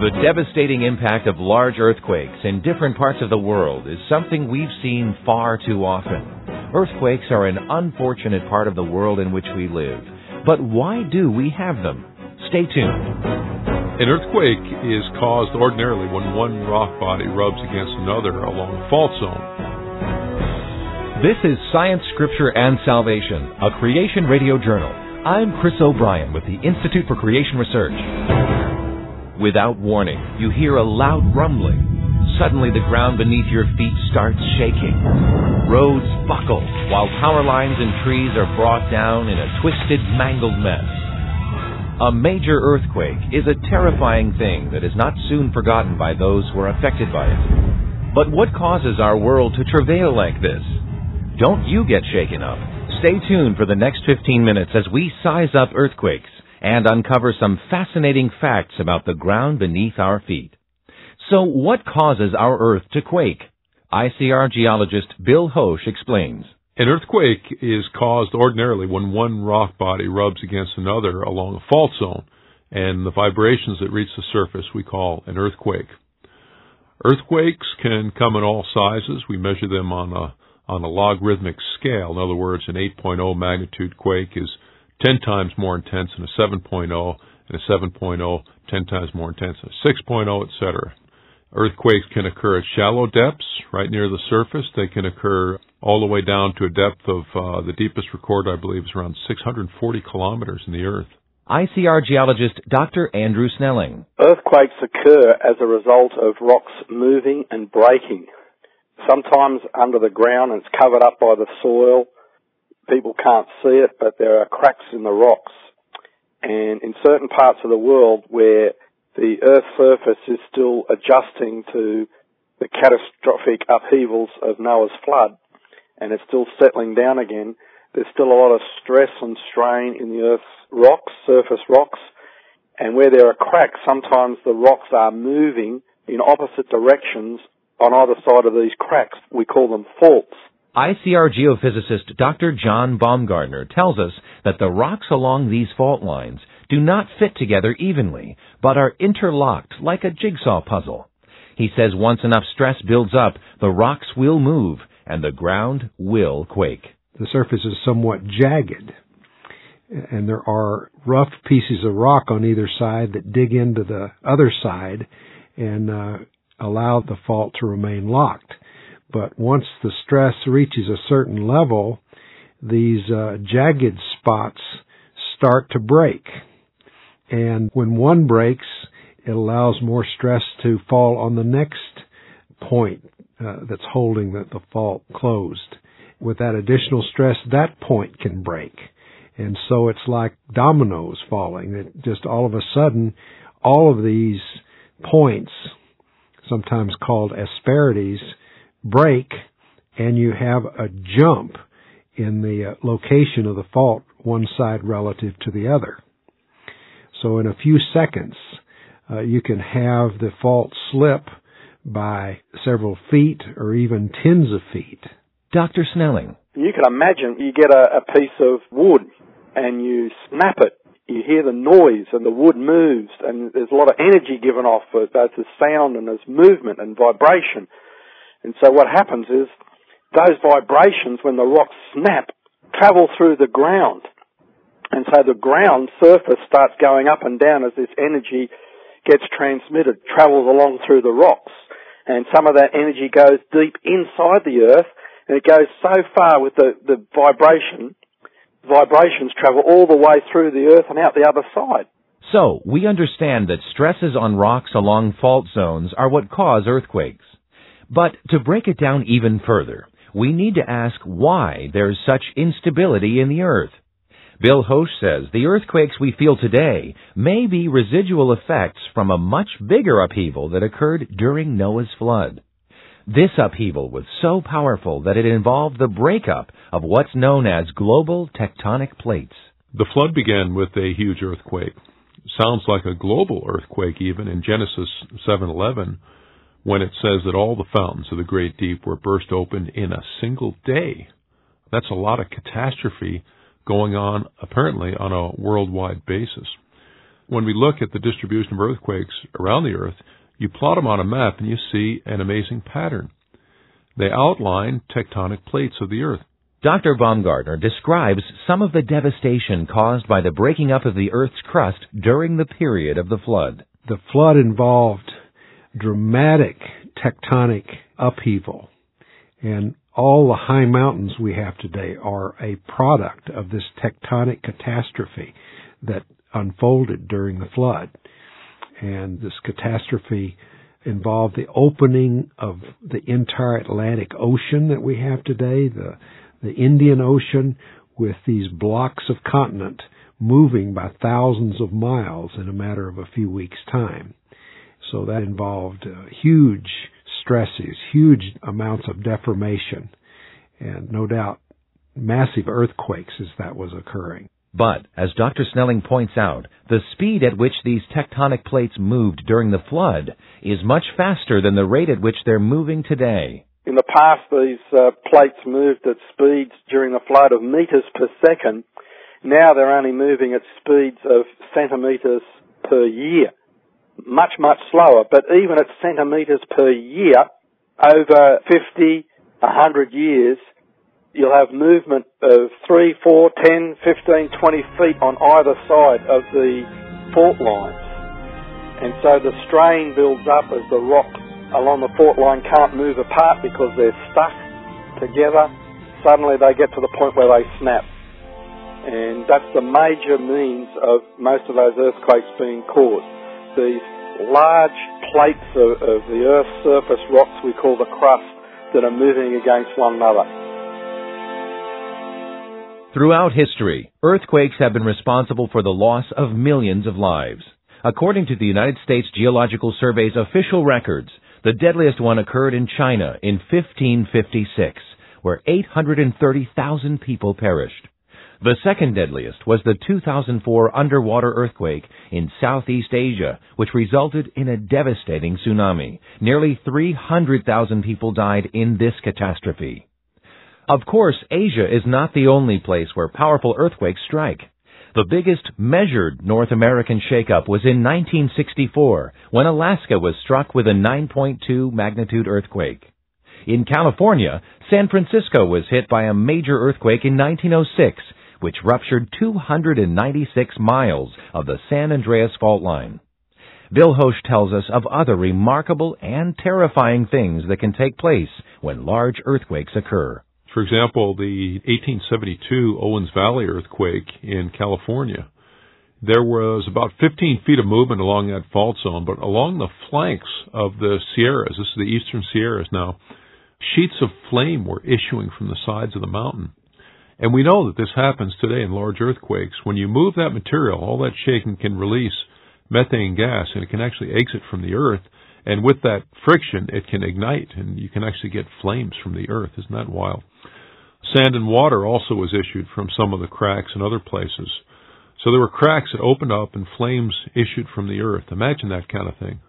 The devastating impact of large earthquakes in different parts of the world is something we've seen far too often. Earthquakes are an unfortunate part of the world in which we live. But why do we have them? Stay tuned. An earthquake is caused ordinarily when one rock body rubs against another along a fault zone. This is Science, Scripture, and Salvation, a Creation Radio Journal. I'm Chris O'Brien with the Institute for Creation Research. Without warning, you hear a loud rumbling. Suddenly, the ground beneath your feet starts shaking. Roads buckle, while power lines and trees are brought down in a twisted, mangled mess. A major earthquake is a terrifying thing that is not soon forgotten by those who are affected by it. But what causes our world to travail like this? Don't you get shaken up. Stay tuned for the next 15 minutes as we size up earthquakes and uncover some fascinating facts about the ground beneath our feet. So what causes our Earth to quake? ICR geologist Bill Hoesch explains. An earthquake is caused ordinarily when one rock body rubs against another along a fault zone, and the vibrations that reach the surface we call an earthquake. Earthquakes can come in all sizes. We measure them on a on a logarithmic scale. In other words, an 8.0 magnitude quake is 10 times more intense than a 7.0, and a 7.0 10 times more intense than a 6.0, etc. Earthquakes can occur at shallow depths, right near the surface. They can occur all the way down to a depth of uh, the deepest record, I believe, is around 640 kilometers in the Earth. ICR geologist Dr. Andrew Snelling. Earthquakes occur as a result of rocks moving and breaking. Sometimes under the ground and it's covered up by the soil people can't see it, but there are cracks in the rocks. And in certain parts of the world where the Earth's surface is still adjusting to the catastrophic upheavals of Noah's flood, and it's still settling down again, there's still a lot of stress and strain in the Earth's rocks, surface rocks, and where there are cracks, sometimes the rocks are moving in opposite directions on either side of these cracks. We call them faults. ICR geophysicist Dr. John Baumgardner tells us that the rocks along these fault lines do not fit together evenly, but are interlocked like a jigsaw puzzle. He says once enough stress builds up, the rocks will move and the ground will quake. The surface is somewhat jagged, and there are rough pieces of rock on either side that dig into the other side and uh, allow the fault to remain locked. But once the stress reaches a certain level, these uh, jagged spots start to break. And when one breaks, it allows more stress to fall on the next point uh, that's holding the, the fault closed. With that additional stress, that point can break. And so it's like dominoes falling. It just all of a sudden, all of these points, sometimes called asperities, break and you have a jump in the uh, location of the fault one side relative to the other. So in a few seconds, uh, you can have the fault slip by several feet or even tens of feet. Dr. Snelling. You can imagine you get a, a piece of wood and you snap it. You hear the noise and the wood moves and there's a lot of energy given off it, both as sound and as movement and vibration. And so what happens is those vibrations, when the rocks snap, travel through the ground. And so the ground surface starts going up and down as this energy gets transmitted, travels along through the rocks. And some of that energy goes deep inside the earth and it goes so far with the, the vibration, vibrations travel all the way through the earth and out the other side. So, we understand that stresses on rocks along fault zones are what cause earthquakes. But to break it down even further, we need to ask why there's such instability in the earth. Bill Hoesch says the earthquakes we feel today may be residual effects from a much bigger upheaval that occurred during Noah's flood. This upheaval was so powerful that it involved the breakup of what's known as global tectonic plates. The flood began with a huge earthquake. Sounds like a global earthquake even in Genesis 7:11 when it says that all the fountains of the great deep were burst open in a single day. That's a lot of catastrophe going on apparently on a worldwide basis. when we look at the distribution of earthquakes around the earth, you plot them on a map and you see an amazing pattern. They outline tectonic plates of the earth. Dr. Baumgardner describes some of the devastation caused by the breaking up of the Earth's crust during the period of the flood. The flood involved dramatic tectonic upheaval, and all the high mountains we have today are a product of this tectonic catastrophe that unfolded during the flood. And this catastrophe involved the opening of the entire Atlantic Ocean that we have today, the the Indian Ocean with these blocks of continent moving by thousands of miles in a matter of a few weeks' time. So that involved uh, huge stresses, huge amounts of deformation, and no doubt massive earthquakes as that was occurring. But, as Dr. Snelling points out, the speed at which these tectonic plates moved during the flood is much faster than the rate at which they're moving today. In the past, these uh, plates moved at speeds during the flood of meters per second. Now they're only moving at speeds of centimeters per year. Much, much slower. But even at centimeters per year, over 50, 100 years, you'll have movement of 3, 4, 10, 15, 20 feet on either side of the fault lines. And so the strain builds up as the rock along the fault line can't move apart because they're stuck together. Suddenly they get to the point where they snap. And that's the major means of most of those earthquakes being caused. These large plates of, of the Earth's surface rocks we call the crust that are moving against one another. Throughout history, earthquakes have been responsible for the loss of millions of lives. According to the United States Geological Survey's official records, the deadliest one occurred in China in 1556, where 830,000 people perished. The second deadliest was the 2004 underwater earthquake in Southeast Asia, which resulted in a devastating tsunami. Nearly 300,000 people died in this catastrophe. Of course, Asia is not the only place where powerful earthquakes strike. The biggest measured North American shakeup was in 1964 when Alaska was struck with a 9.2 magnitude earthquake. In California, San Francisco was hit by a major earthquake in 1906, which ruptured 296 miles of the San Andreas fault line. Bill Hoesch tells us of other remarkable and terrifying things that can take place when large earthquakes occur. For example, the 1872 Owens Valley earthquake in California, there was about 15 feet of movement along that fault zone, but along the flanks of the Sierras, this is the eastern Sierras now, sheets of flame were issuing from the sides of the mountain. And we know that this happens today in large earthquakes. When you move that material, all that shaking can release methane gas and it can actually exit from the earth. And with that friction, it can ignite and you can actually get flames from the earth. Isn't that wild? Sand and water also was issued from some of the cracks in other places. So there were cracks that opened up and flames issued from the earth. Imagine that kind of thing.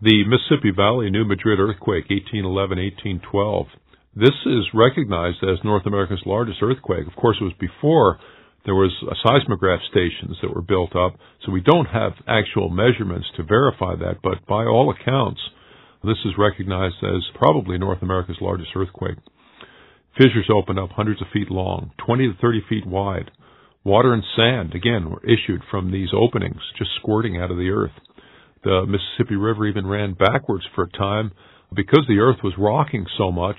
The Mississippi Valley New Madrid earthquake, 1811-1812. This is recognized as North America's largest earthquake. Of course, it was before there was seismograph stations that were built up, so we don't have actual measurements to verify that, but by all accounts, this is recognized as probably North America's largest earthquake. Fissures opened up hundreds of feet long, 20 to 30 feet wide. Water and sand, again, were issued from these openings, just squirting out of the earth. The Mississippi River even ran backwards for a time. Because the earth was rocking so much,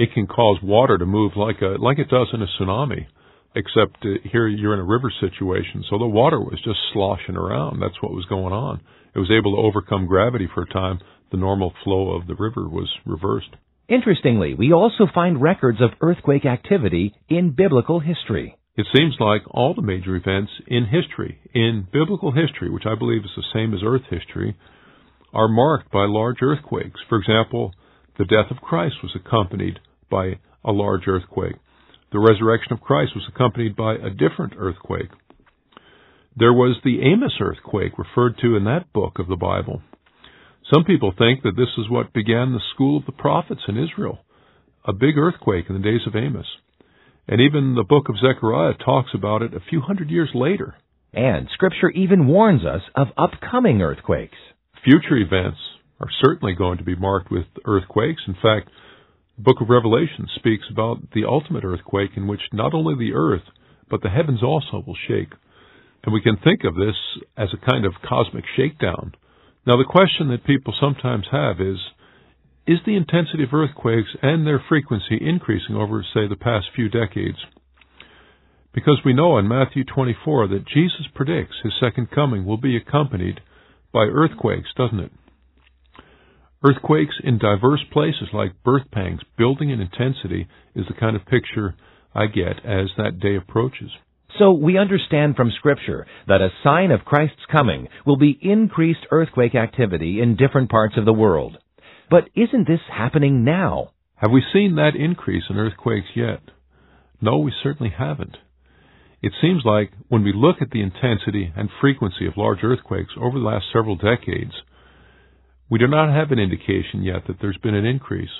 it can cause water to move like a like it does in a tsunami. Except uh, here you're in a river situation, so the water was just sloshing around. That's what was going on. It was able to overcome gravity for a time. The normal flow of the river was reversed. Interestingly, we also find records of earthquake activity in biblical history. It seems like all the major events in history, in biblical history, which I believe is the same as earth history, are marked by large earthquakes. For example, the death of Christ was accompanied by a large earthquake. The resurrection of Christ was accompanied by a different earthquake. There was the Amos earthquake referred to in that book of the Bible. Some people think that this is what began the school of the prophets in Israel, a big earthquake in the days of Amos. And even the book of Zechariah talks about it a few hundred years later. And Scripture even warns us of upcoming earthquakes. Future events are certainly going to be marked with earthquakes. In fact, book of Revelation speaks about the ultimate earthquake in which not only the earth, but the heavens also will shake. And we can think of this as a kind of cosmic shakedown. Now, the question that people sometimes have is Is the intensity of earthquakes and their frequency increasing over, say, the past few decades? Because we know in Matthew 24 that Jesus predicts his second coming will be accompanied by earthquakes, doesn't it? Earthquakes in diverse places like birth pangs, building in intensity, is the kind of picture I get as that day approaches. So we understand from Scripture that a sign of Christ's coming will be increased earthquake activity in different parts of the world. But isn't this happening now? Have we seen that increase in earthquakes yet? No, we certainly haven't. It seems like when we look at the intensity and frequency of large earthquakes over the last several decades, we do not have an indication yet that there's been an increase.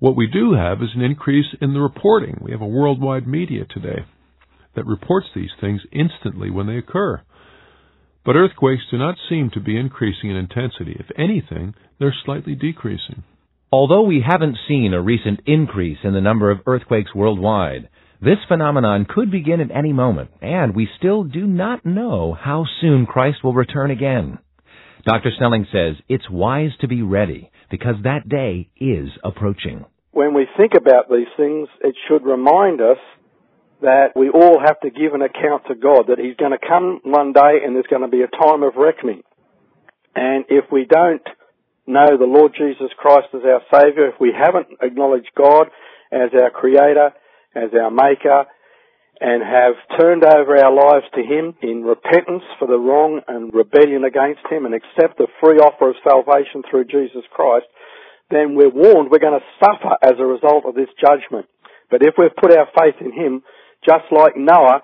What we do have is an increase in the reporting. We have a worldwide media today that reports these things instantly when they occur. But earthquakes do not seem to be increasing in intensity. If anything, they're slightly decreasing. Although we haven't seen a recent increase in the number of earthquakes worldwide, this phenomenon could begin at any moment, and we still do not know how soon Christ will return again. Dr. Snelling says it's wise to be ready because that day is approaching. When we think about these things, it should remind us that we all have to give an account to God, that He's going to come one day and there's going to be a time of reckoning. And if we don't know the Lord Jesus Christ as our Saviour, if we haven't acknowledged God as our Creator, as our Maker, and have turned over our lives to Him in repentance for the wrong and rebellion against Him and accept the free offer of salvation through Jesus Christ, then we're warned we're going to suffer as a result of this judgment. But if we've put our faith in Him, just like Noah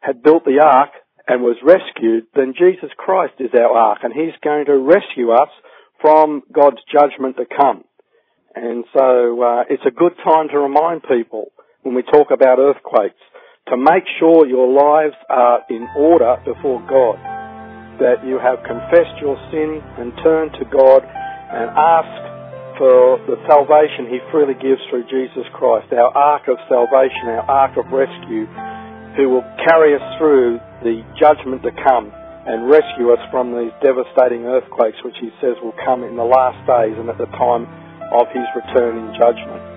had built the ark and was rescued, then Jesus Christ is our ark and He's going to rescue us from God's judgment to come. And so uh, it's a good time to remind people when we talk about earthquakes to make sure your lives are in order before God, that you have confessed your sin and turned to God and asked for the salvation He freely gives through Jesus Christ, our ark of salvation, our ark of rescue, who will carry us through the judgment to come and rescue us from these devastating earthquakes which He says will come in the last days and at the time of His return in judgment.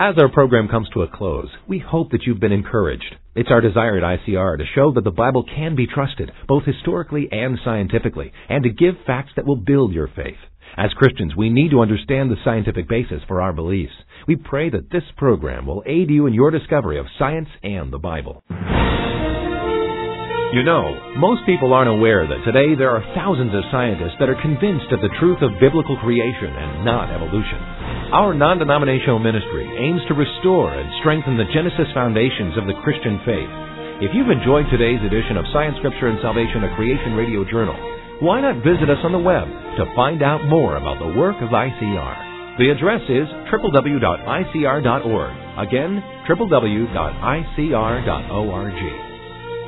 As our program comes to a close, we hope that you've been encouraged. It's our desire at ICR to show that the Bible can be trusted, both historically and scientifically, and to give facts that will build your faith. As Christians, we need to understand the scientific basis for our beliefs. We pray that this program will aid you in your discovery of science and the Bible. You know, most people aren't aware that today there are thousands of scientists that are convinced of the truth of biblical creation and not evolution. Our non denominational ministry aims to restore and strengthen the Genesis foundations of the Christian faith. If you've enjoyed today's edition of Science, Scripture, and Salvation, a Creation Radio Journal, why not visit us on the web to find out more about the work of ICR? The address is www.icr.org. Again, www.icr.org.